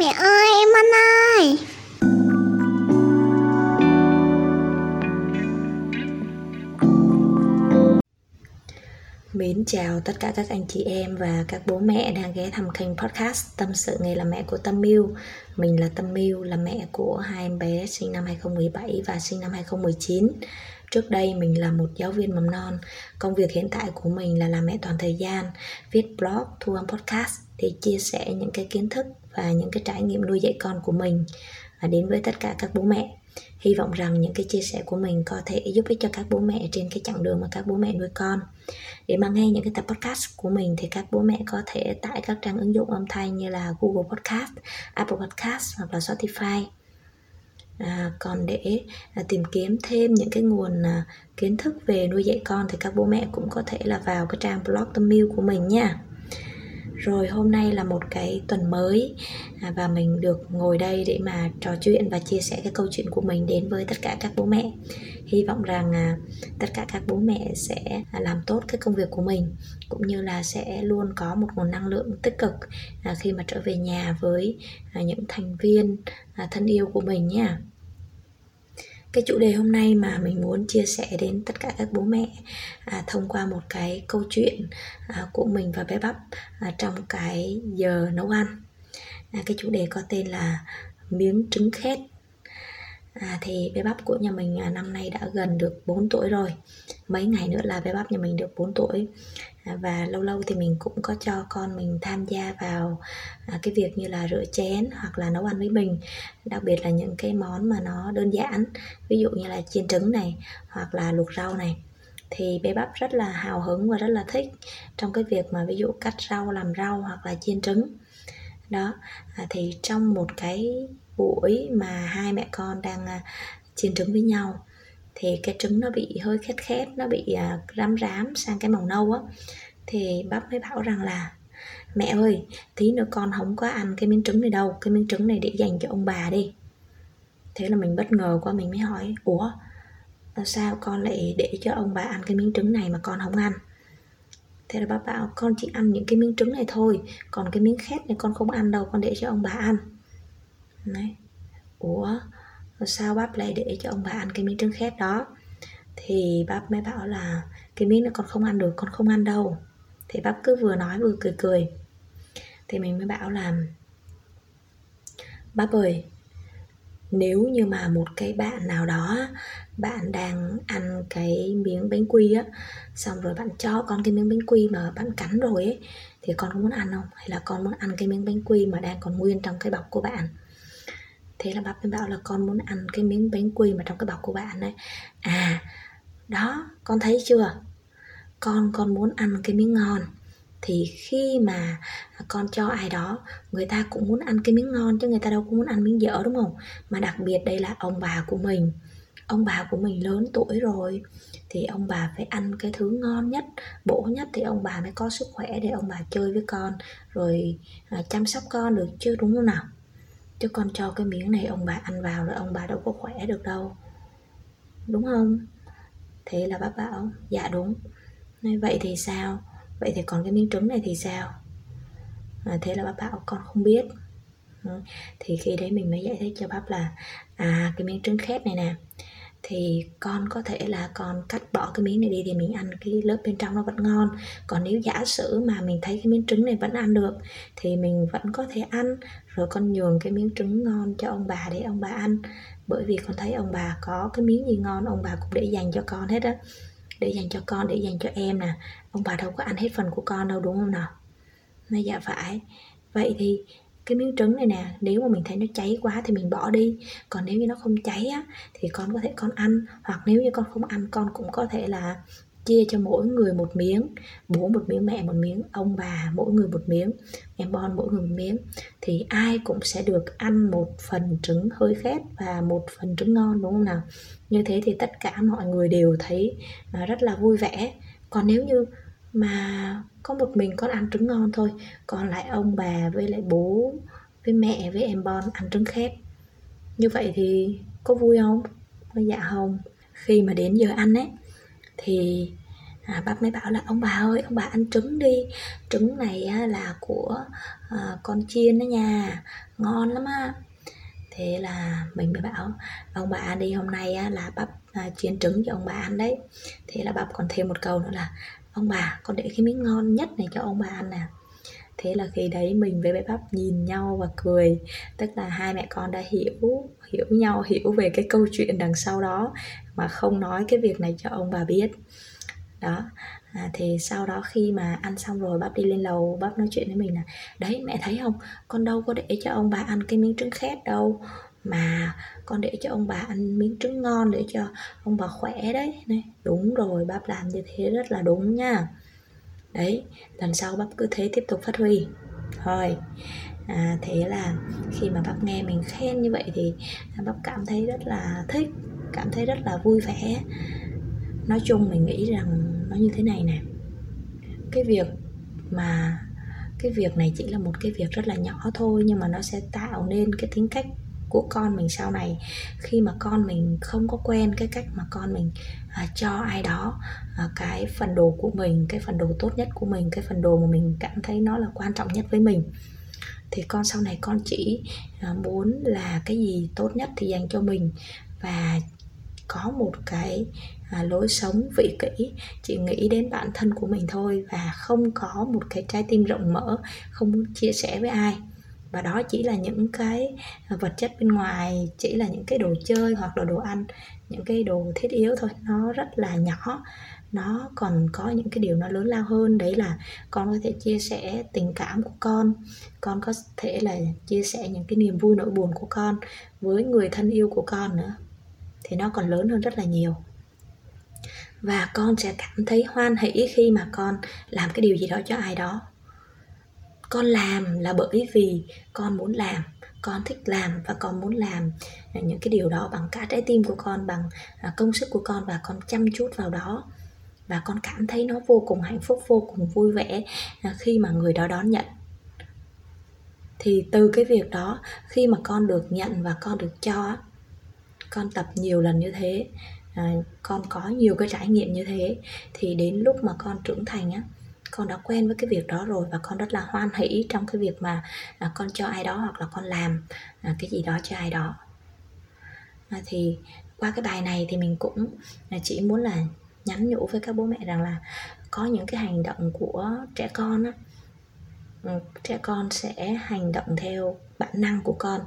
Mẹ ơi em ăn ơi Mến chào tất cả các anh chị em và các bố mẹ đang ghé thăm kênh podcast Tâm sự nghề là mẹ của Tâm Miu. Mình là Tâm Miu, là mẹ của hai em bé sinh năm 2017 và sinh năm 2019. Trước đây mình là một giáo viên mầm non. Công việc hiện tại của mình là làm mẹ toàn thời gian, viết blog, thu âm podcast để chia sẻ những cái kiến thức và những cái trải nghiệm nuôi dạy con của mình và đến với tất cả các bố mẹ. Hy vọng rằng những cái chia sẻ của mình có thể giúp ích cho các bố mẹ trên cái chặng đường mà các bố mẹ nuôi con. Để mà nghe những cái tập podcast của mình thì các bố mẹ có thể tải các trang ứng dụng âm thanh như là Google Podcast, Apple Podcast hoặc là Spotify. À, còn để à, tìm kiếm thêm những cái nguồn à, kiến thức về nuôi dạy con thì các bố mẹ cũng có thể là vào cái trang blog tâm mưu của mình nha rồi hôm nay là một cái tuần mới à, và mình được ngồi đây để mà trò chuyện và chia sẻ cái câu chuyện của mình đến với tất cả các bố mẹ. Hy vọng rằng à, tất cả các bố mẹ sẽ à, làm tốt cái công việc của mình cũng như là sẽ luôn có một nguồn năng lượng tích cực à, khi mà trở về nhà với à, những thành viên à, thân yêu của mình nha cái chủ đề hôm nay mà mình muốn chia sẻ đến tất cả các bố mẹ à, thông qua một cái câu chuyện à, của mình và bé bắp à, trong cái giờ nấu ăn. À, cái chủ đề có tên là miếng trứng khét. À, thì bé bắp của nhà mình à, năm nay đã gần được 4 tuổi rồi. Mấy ngày nữa là bé bắp nhà mình được 4 tuổi. À, và lâu lâu thì mình cũng có cho con mình tham gia vào à, cái việc như là rửa chén hoặc là nấu ăn với mình. Đặc biệt là những cái món mà nó đơn giản ví dụ như là chiên trứng này hoặc là luộc rau này. Thì bé bắp rất là hào hứng và rất là thích trong cái việc mà ví dụ cắt rau làm rau hoặc là chiên trứng đó à, thì trong một cái buổi mà hai mẹ con đang à, chiên trứng với nhau thì cái trứng nó bị hơi khét khét nó bị à, rám rám sang cái màu nâu á thì bắp mới bảo rằng là mẹ ơi tí nữa con không có ăn cái miếng trứng này đâu cái miếng trứng này để dành cho ông bà đi. Thế là mình bất ngờ quá mình mới hỏi ủa sao con lại để cho ông bà ăn cái miếng trứng này mà con không ăn? Thế là bác bảo, con chỉ ăn những cái miếng trứng này thôi, còn cái miếng khét này con không ăn đâu, con để cho ông bà ăn. Đấy. ủa, sao bác lại để cho ông bà ăn cái miếng trứng khét đó? Thì bác mới bảo là, cái miếng này con không ăn được, con không ăn đâu. Thì bác cứ vừa nói vừa cười cười. Thì mình mới bảo là bác ơi nếu như mà một cái bạn nào đó, bạn đang ăn cái miếng bánh quy á, xong rồi bạn cho con cái miếng bánh quy mà bạn cắn rồi ấy, thì con có muốn ăn không? Hay là con muốn ăn cái miếng bánh quy mà đang còn nguyên trong cái bọc của bạn? Thế là bác mới bảo là con muốn ăn cái miếng bánh quy mà trong cái bọc của bạn ấy. À đó, con thấy chưa? Con con muốn ăn cái miếng ngon thì khi mà con cho ai đó, người ta cũng muốn ăn cái miếng ngon chứ người ta đâu có muốn ăn miếng dở, đúng không? Mà đặc biệt đây là ông bà của mình. Ông bà của mình lớn tuổi rồi, thì ông bà phải ăn cái thứ ngon nhất, bổ nhất thì ông bà mới có sức khỏe để ông bà chơi với con, rồi à, chăm sóc con được chứ, đúng không nào? Chứ con cho cái miếng này ông bà ăn vào rồi ông bà đâu có khỏe được đâu. Đúng không? Thế là bác bảo dạ đúng. Vậy thì sao? Vậy thì còn cái miếng trứng này thì sao? À, thế là bác bảo con không biết. Thì khi đấy mình mới giải thích cho bác là à cái miếng trứng khét này nè thì con có thể là con cắt bỏ cái miếng này đi thì mình ăn cái lớp bên trong nó vẫn ngon. Còn nếu giả sử mà mình thấy cái miếng trứng này vẫn ăn được thì mình vẫn có thể ăn. Rồi con nhường cái miếng trứng ngon cho ông bà để ông bà ăn. Bởi vì con thấy ông bà có cái miếng gì ngon ông bà cũng để dành cho con hết á để dành cho con, để dành cho em nè. Ông bà đâu có ăn hết phần của con đâu, đúng không nào? Nó dạ phải. Vậy thì cái miếng trứng này nè, nếu mà mình thấy nó cháy quá thì mình bỏ đi. Còn nếu như nó không cháy á, thì con có thể con ăn. Hoặc nếu như con không ăn, con cũng có thể là chia cho mỗi người một miếng, bố một miếng, mẹ một miếng, ông bà mỗi người một miếng, em bon mỗi người một miếng, thì ai cũng sẽ được ăn một phần trứng hơi khét và một phần trứng ngon, đúng không nào? Như thế thì tất cả mọi người đều thấy à, rất là vui vẻ. Còn nếu như mà có một mình con ăn trứng ngon thôi, còn lại ông bà với lại bố với mẹ với em bon ăn trứng khét, như vậy thì có vui không? Dạ không? Khi mà đến giờ ăn ấy, thì à, bác mới bảo là ông bà ơi ông bà ăn trứng đi. Trứng này á, là của à, con chiên đó nha. Ngon lắm á. Thế là mình mới bảo ông bà ăn đi hôm nay á, là bắp à, chiên trứng cho ông bà ăn đấy. Thế là bắp còn thêm một câu nữa là ông bà con để cái miếng ngon nhất này cho ông bà ăn nè. Thế là khi đấy mình với bé bắp nhìn nhau và cười. Tức là hai mẹ con đã hiểu hiểu nhau hiểu về cái câu chuyện đằng sau đó mà không nói cái việc này cho ông bà biết đó. À, thì sau đó khi mà ăn xong rồi bác đi lên lầu bác nói chuyện với mình là đấy mẹ thấy không? Con đâu có để cho ông bà ăn cái miếng trứng khét đâu mà con để cho ông bà ăn miếng trứng ngon để cho ông bà khỏe đấy. Này đúng rồi bác làm như thế rất là đúng nha. Đấy lần sau bác cứ thế tiếp tục phát huy. Thôi à, thế là khi mà bác nghe mình khen như vậy thì bác cảm thấy rất là thích cảm thấy rất là vui vẻ. Nói chung mình nghĩ rằng nó như thế này nè cái việc mà cái việc này chỉ là một cái việc rất là nhỏ thôi nhưng mà nó sẽ tạo nên cái tính cách của con mình sau này. Khi mà con mình không có quen cái cách mà con mình à, cho ai đó à, cái phần đồ của mình cái phần đồ tốt nhất của mình cái phần đồ mà mình cảm thấy nó là quan trọng nhất với mình thì con sau này con chỉ à, muốn là cái gì tốt nhất thì dành cho mình. Và có một cái à, lối sống vị kỷ. Chỉ nghĩ đến bản thân của mình thôi và không có một cái trái tim rộng mở không muốn chia sẻ với ai. Và đó chỉ là những cái vật chất bên ngoài chỉ là những cái đồ chơi hoặc là đồ ăn những cái đồ thiết yếu thôi. Nó rất là nhỏ. Nó còn có những cái điều nó lớn lao hơn. Đấy là con có thể chia sẻ tình cảm của con. Con có thể là chia sẻ những cái niềm vui nỗi buồn của con với người thân yêu của con nữa. Thì nó còn lớn hơn rất là nhiều và con sẽ cảm thấy hoan hỷ khi mà con làm cái điều gì đó cho ai đó. Con làm là bởi vì con muốn làm, con thích làm và con muốn làm những cái điều đó bằng cả trái tim của con, bằng à, công sức của con và con chăm chút vào đó. Và con cảm thấy nó vô cùng hạnh phúc, vô cùng vui vẻ à, khi mà người đó đón nhận. Thì từ cái việc đó, khi mà con được nhận và con được cho con tập nhiều lần như thế à, con có nhiều cái trải nghiệm như thế. Thì đến lúc mà con trưởng thành á con đã quen với cái việc đó rồi và con rất là hoan hỷ trong cái việc mà à, con cho ai đó hoặc là con làm à, cái gì đó cho ai đó. À, thì qua cái bài này thì mình cũng là chỉ muốn là nhắn nhủ với các bố mẹ rằng là có những cái hành động của trẻ con á Ờ, trẻ con sẽ hành động theo bản năng của con.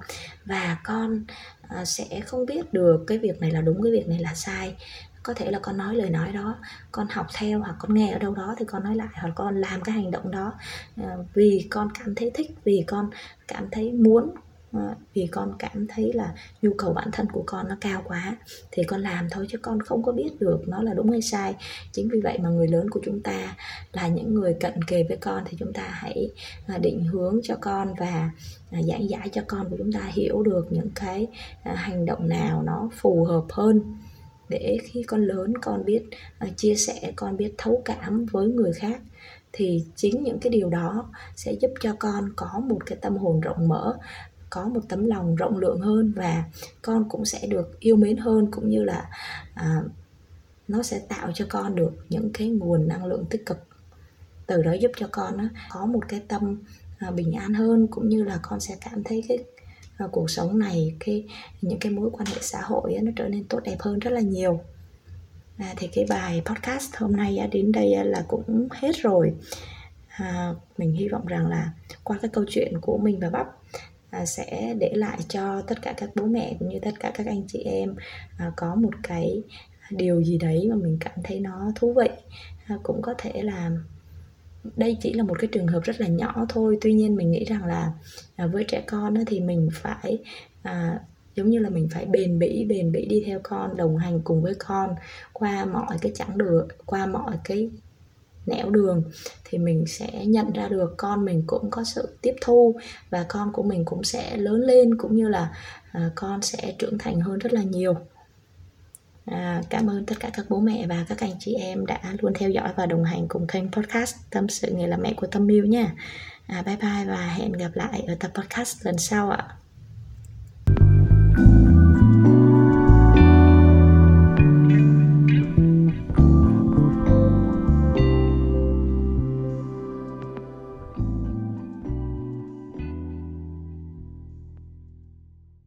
Và con ờ, sẽ không biết được cái việc này là đúng, cái việc này là sai. Có thể là con nói lời nói đó, con học theo hoặc con nghe ở đâu đó thì con nói lại, hoặc con làm cái hành động đó. Ờ, vì con cảm thấy thích, vì con cảm thấy muốn à, vì con cảm thấy là nhu cầu bản thân của con nó cao quá thì con làm thôi chứ con không có biết được nó là đúng hay sai. Chính vì vậy mà người lớn của chúng ta là những người cận kề với con thì chúng ta hãy à, định hướng cho con và à, giảng giải cho con của chúng ta hiểu được những cái à, hành động nào nó phù hợp hơn. Để khi con lớn con biết chia sẻ con biết thấu cảm với người khác thì chính những cái điều đó sẽ giúp cho con có một cái tâm hồn rộng mở có một tấm lòng rộng lượng hơn và con cũng sẽ được yêu mến hơn cũng như là à, nó sẽ tạo cho con được những cái nguồn năng lượng tích cực. Từ đó giúp cho con á, có một cái tâm à, bình an hơn cũng như là con sẽ cảm thấy cái à, cuộc sống này cái những cái mối quan hệ xã hội nó trở nên tốt đẹp hơn rất là nhiều. À, thì cái bài podcast hôm nay đến đây là cũng hết rồi. À, mình hy vọng rằng là qua cái câu chuyện của mình và bắp sẽ để lại cho tất cả các bố mẹ cũng như tất cả các anh chị em à, có một cái điều gì đấy mà mình cảm thấy nó thú vị. À, cũng có thể là đây chỉ là một cái trường hợp rất là nhỏ thôi. Tuy nhiên mình nghĩ rằng là à, với trẻ con thì mình phải à, giống như là mình phải bền bỉ bền bỉ đi theo con đồng hành cùng với con qua mọi cái chặng đường qua mọi cái nẻo đường thì mình sẽ nhận ra được con mình cũng có sự tiếp thu và con của mình cũng sẽ lớn lên cũng như là à, con sẽ trưởng thành hơn rất là nhiều À, cảm ơn tất cả các bố mẹ và các anh chị em đã luôn theo dõi và đồng hành cùng kênh podcast Tâm sự nghề làm mẹ của Tâm Miu nha. À, bye bye và hẹn gặp lại ở tập podcast lần sau ạ.